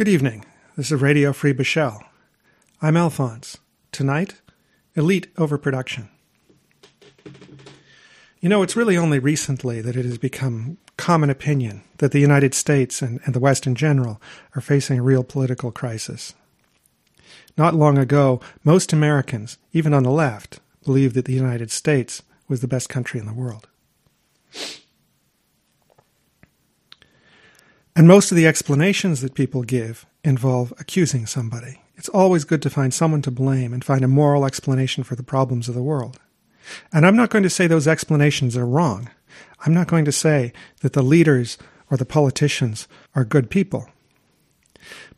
Good evening. This is Radio Free Beszel. I'm Alphonse. Tonight, elite overproduction. You know, it's really only recently that it has become common opinion that the United States and, and the West in general are facing a real political crisis. Not long ago, most Americans, even on the left, believed that the United States was the best country in the world. And most of the explanations that people give involve accusing somebody. It's always good to find someone to blame and find a moral explanation for the problems of the world. And I'm not going to say those explanations are wrong. I'm not going to say that the leaders or the politicians are good people.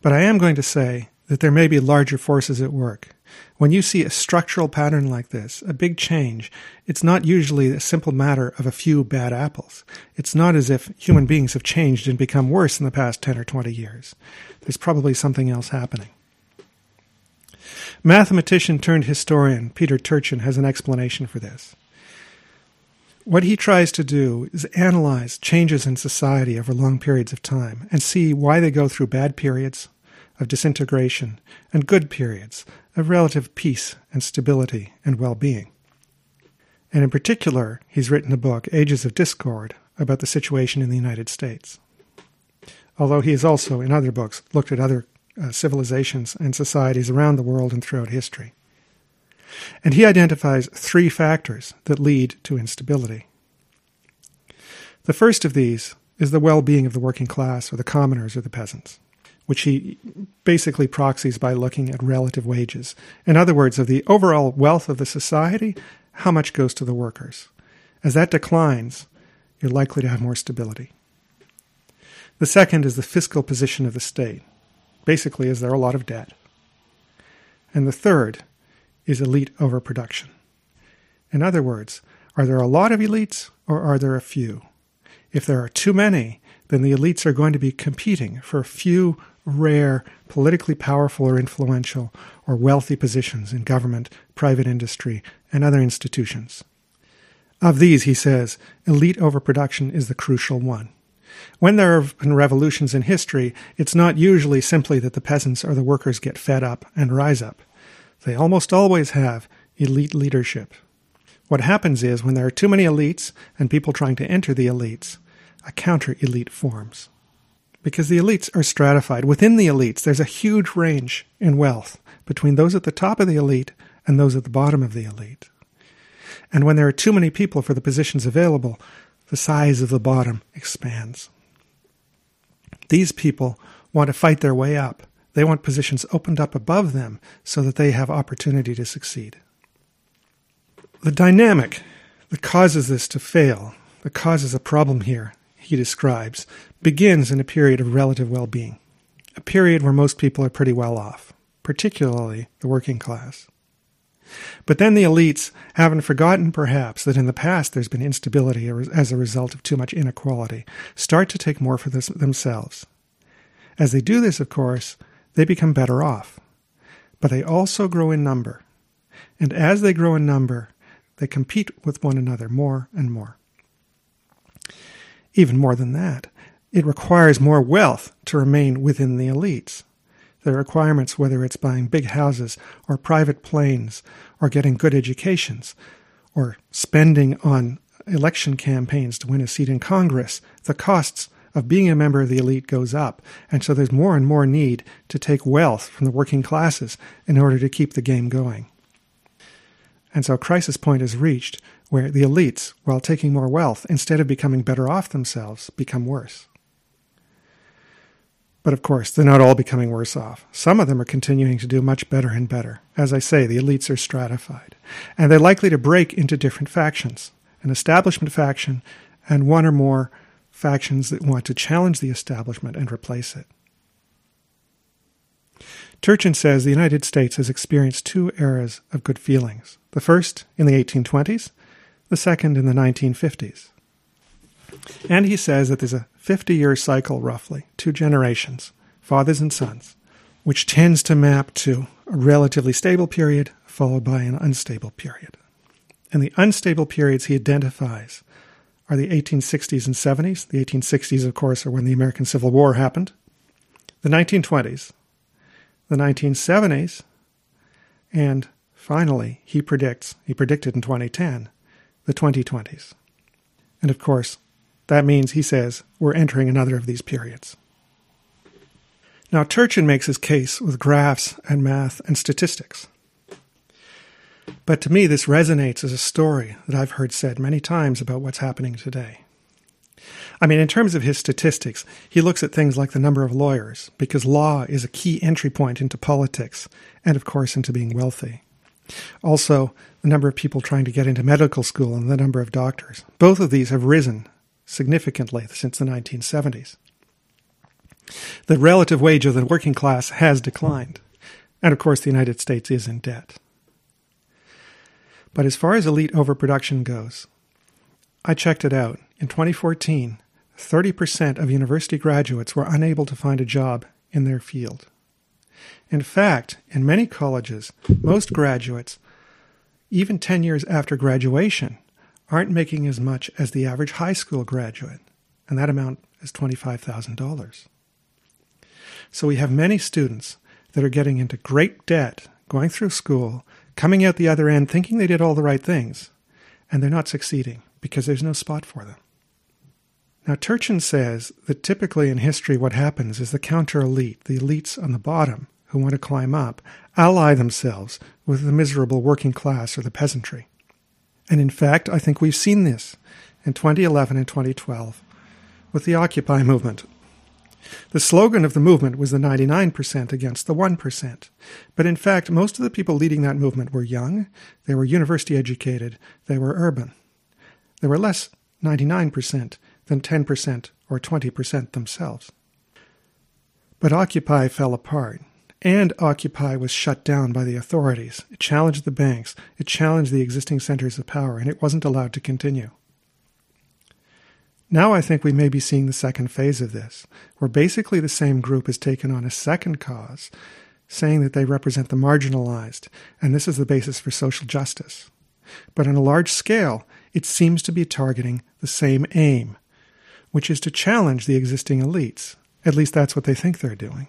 But I am going to say that there may be larger forces at work. When you see a structural pattern like this, a big change, it's not usually a simple matter of a few bad apples. It's not as if human beings have changed and become worse in the past 10 or 20 years. There's probably something else happening. Mathematician turned historian Peter Turchin has an explanation for this. What he tries to do is analyze changes in society over long periods of time and see why they go through bad periods of disintegration and good periods of relative peace and stability and well being. And in particular, he's written a book, Ages of Discord, about the situation in the United States. Although he has also, in other books, looked at other uh, civilizations and societies around the world and throughout history. And he identifies three factors that lead to instability. The first of these is the well being of the working class or the commoners or the peasants, which he basically proxies by looking at relative wages. In other words, of the overall wealth of the society, how much goes to the workers? As that declines, you're likely to have more stability. The second is the fiscal position of the state. Basically, is there a lot of debt? And the third is elite overproduction. In other words, are there a lot of elites or are there a few? If there are too many, then the elites are going to be competing for a few rare, politically powerful or influential or wealthy positions in government, private industry, and other institutions. Of these, he says, elite overproduction is the crucial one. When there have been revolutions in history, it's not usually simply that the peasants or the workers get fed up and rise up. They almost always have elite leadership. What happens is when there are too many elites and people trying to enter the elites, counter elite forms. Because the elites are stratified. Within the elites, there's a huge range in wealth between those at the top of the elite and those at the bottom of the elite. And when there are too many people for the positions available, the size of the bottom expands. These people want to fight their way up they want positions opened up above them so that they have opportunity to succeed. The dynamic that causes this to fail, that causes a problem here, he describes, begins in a period of relative well being, a period where most people are pretty well off, particularly the working class. But then the elites, having forgotten perhaps that in the past there's been instability as a result of too much inequality, start to take more for this, themselves. As they do this, of course, they become better off. But they also grow in number. And as they grow in number, they compete with one another more and more. Even more than that, it requires more wealth to remain within the elites. The requirements, whether it's buying big houses or private planes or getting good educations or spending on election campaigns to win a seat in Congress, the costs of being a member of the elite goes up. And so there's more and more need to take wealth from the working classes in order to keep the game going. And so crisis point is reached where the elites, while taking more wealth, instead of becoming better off themselves, become worse. But of course, they're not all becoming worse off. Some of them are continuing to do much better and better. As I say, the elites are stratified. And they're likely to break into different factions an establishment faction and one or more factions that want to challenge the establishment and replace it. Turchin says the United States has experienced two eras of good feelings the first in the 1820s, the second in the 1950s. And he says that there's a 50 year cycle, roughly, two generations, fathers and sons, which tends to map to a relatively stable period followed by an unstable period. And the unstable periods he identifies are the 1860s and 70s. The 1860s, of course, are when the American Civil War happened. the 1920s, the 1970s, and finally, he predicts, he predicted in 2010, the 2020s. And of course, that means, he says, we're entering another of these periods. Now, Turchin makes his case with graphs and math and statistics. But to me, this resonates as a story that I've heard said many times about what's happening today. I mean, in terms of his statistics, he looks at things like the number of lawyers, because law is a key entry point into politics and, of course, into being wealthy. Also, the number of people trying to get into medical school and the number of doctors. Both of these have risen significantly since the 1970s. The relative wage of the working class has declined. And of course, the United States is in debt. But as far as elite overproduction goes, I checked it out. In 2014, 30% of university graduates were unable to find a job in their field. In fact, in many colleges, most graduates, even 10 years after graduation, aren't making as much as the average high school graduate, and that amount is $25,000. So we have many students that are getting into great debt, going through school, coming out the other end thinking they did all the right things, and they're not succeeding because there's no spot for them. Now, Turchin says that typically in history, what happens is the counter elite, the elites on the bottom who want to climb up, ally themselves with the miserable working class or the peasantry. And in fact, I think we've seen this in 2011 and 2012 with the Occupy movement. The slogan of the movement was the 99% against the 1%. But in fact, most of the people leading that movement were young, they were university educated, they were urban. There were less 99% than 10% or 20% themselves. But Occupy fell apart, and Occupy was shut down by the authorities. It challenged the banks, it challenged the existing centers of power, and it wasn't allowed to continue. Now I think we may be seeing the second phase of this, where basically the same group has taken on a second cause, saying that they represent the marginalized, and this is the basis for social justice. But on a large scale, it seems to be targeting the same aim, which is to challenge the existing elites. At least that's what they think they're doing.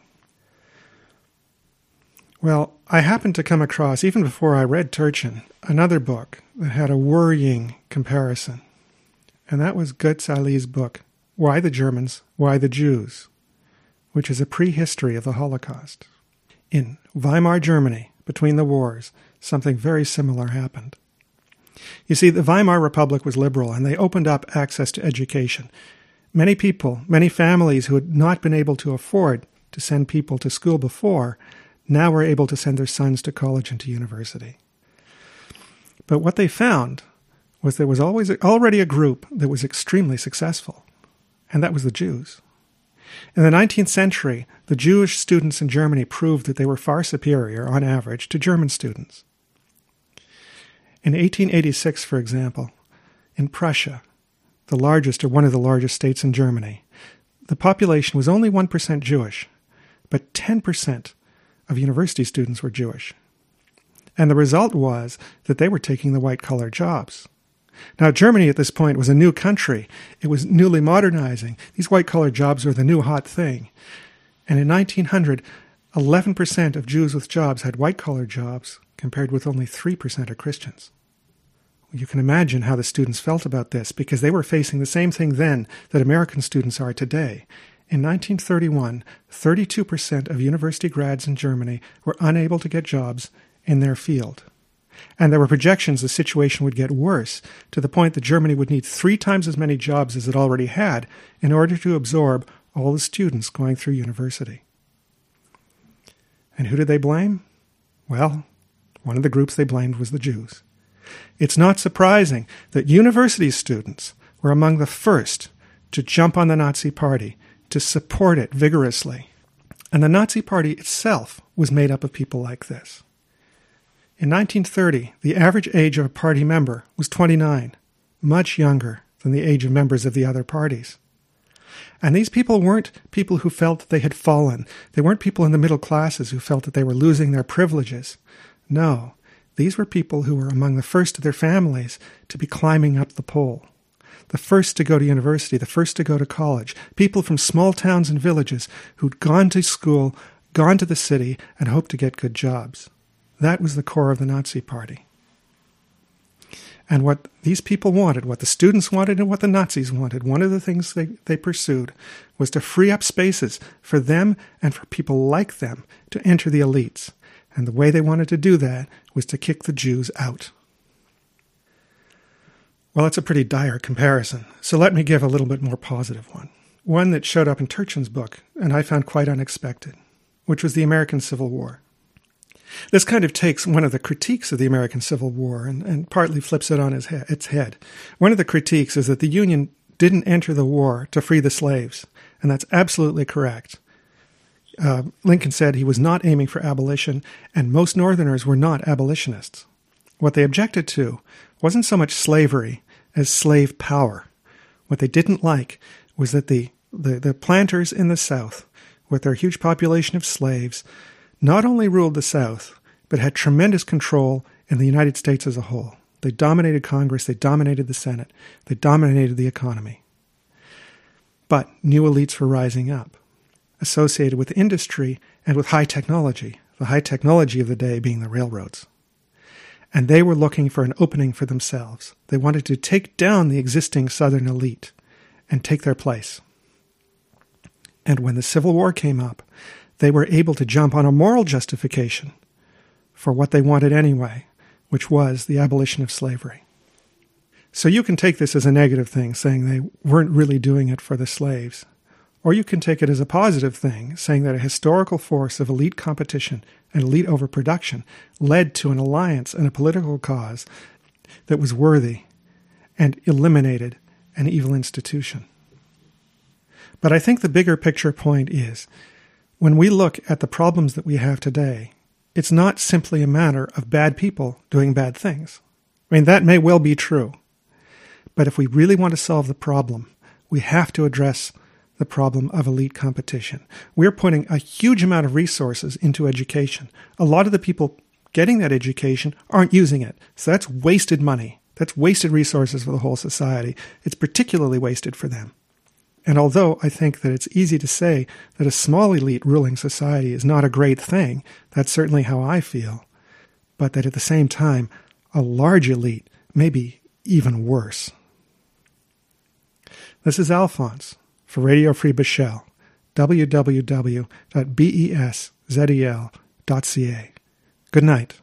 Well, I happened to come across, even before I read Turchin, another book that had a worrying comparison and that was Götz Aly's book, Why the Germans, Why the Jews, which is a prehistory of the Holocaust. In Weimar Germany, between the wars, something very similar happened. You see, the Weimar Republic was liberal and they opened up access to education. Many people, many families who had not been able to afford to send people to school before, now were able to send their sons to college and to university. But what they found was there was always already a group that was extremely successful, and that was the Jews. In the 19th century, the Jewish students in Germany proved that they were far superior, on average, to German students. In 1886, for example, in Prussia, the largest or one of the largest states in Germany, the population was only 1% Jewish, but 10% of university students were Jewish. And the result was that they were taking the white collar jobs. Now, Germany at this point was a new country. It was newly modernizing. These white collar jobs were the new hot thing. And in 1900, 11% of Jews with jobs had white collar jobs, compared with only 3% of Christians. You can imagine how the students felt about this because they were facing the same thing then that American students are today. In 1931, 32% of university grads in Germany were unable to get jobs in their field. And there were projections the situation would get worse, to the point that Germany would need three times as many jobs as it already had in order to absorb all the students going through university. And who did they blame? Well, one of the groups they blamed was the Jews. It's not surprising that university students were among the first to jump on the Nazi Party, to support it vigorously. And the Nazi Party itself was made up of people like this. In 1930, the average age of a party member was 29, much younger than the age of members of the other parties. And these people weren't people who felt that they had fallen. They weren't people in the middle classes who felt that they were losing their privileges. No, these were people who were among the first of their families to be climbing up the pole. the first to go to university, the first to go to college, people from small towns and villages who'd gone to school, gone to the city, and hoped to get good jobs. That was the core of the Nazi Party. And what these people wanted, what the students wanted, and what the Nazis wanted, one of the things they, they pursued was to free up spaces for them and for people like them to enter the elites. And the way they wanted to do that was to kick the Jews out. Well, that's a pretty dire comparison, so let me give a little bit more positive one. One that showed up in Turchin's book, and I found quite unexpected, which was the American Civil War. This kind of takes one of the critiques of the American Civil War and, and partly flips it on he- its head. One of the critiques is that the Union didn't enter the war to free the slaves, and that's absolutely correct. Uh, Lincoln said he was not aiming for abolition, and most Northerners were not abolitionists. What they objected to wasn't so much slavery as slave power. What they didn't like was that the, the, the planters in the South, with their huge population of slaves, not only ruled the South, but had tremendous control in the United States as a whole. They dominated Congress, they dominated the Senate, they dominated the economy. But new elites were rising up, associated with industry and with high technology, the high technology of the day being the railroads. And they were looking for an opening for themselves. They wanted to take down the existing Southern elite and take their place. And when the Civil War came up, they were able to jump on a moral justification for what they wanted anyway, which was the abolition of slavery. So you can take this as a negative thing, saying they weren't really doing it for the slaves. Or you can take it as a positive thing, saying that a historical force of elite competition and elite overproduction led to an alliance and a political cause that was worthy and eliminated an evil institution. But I think the bigger picture point is when we look at the problems that we have today, it's not simply a matter of bad people doing bad things. I mean, that may well be true. But if we really want to solve the problem, we have to address the problem of elite competition. We're putting a huge amount of resources into education. A lot of the people getting that education aren't using it. So that's wasted money. That's wasted resources for the whole society. It's particularly wasted for them. And although I think that it's easy to say that a small elite ruling society is not a great thing, that's certainly how I feel, but that at the same time, a large elite may be even worse. This is Alphonse for Radio Free Beszel, www.beszel.ca. Good night.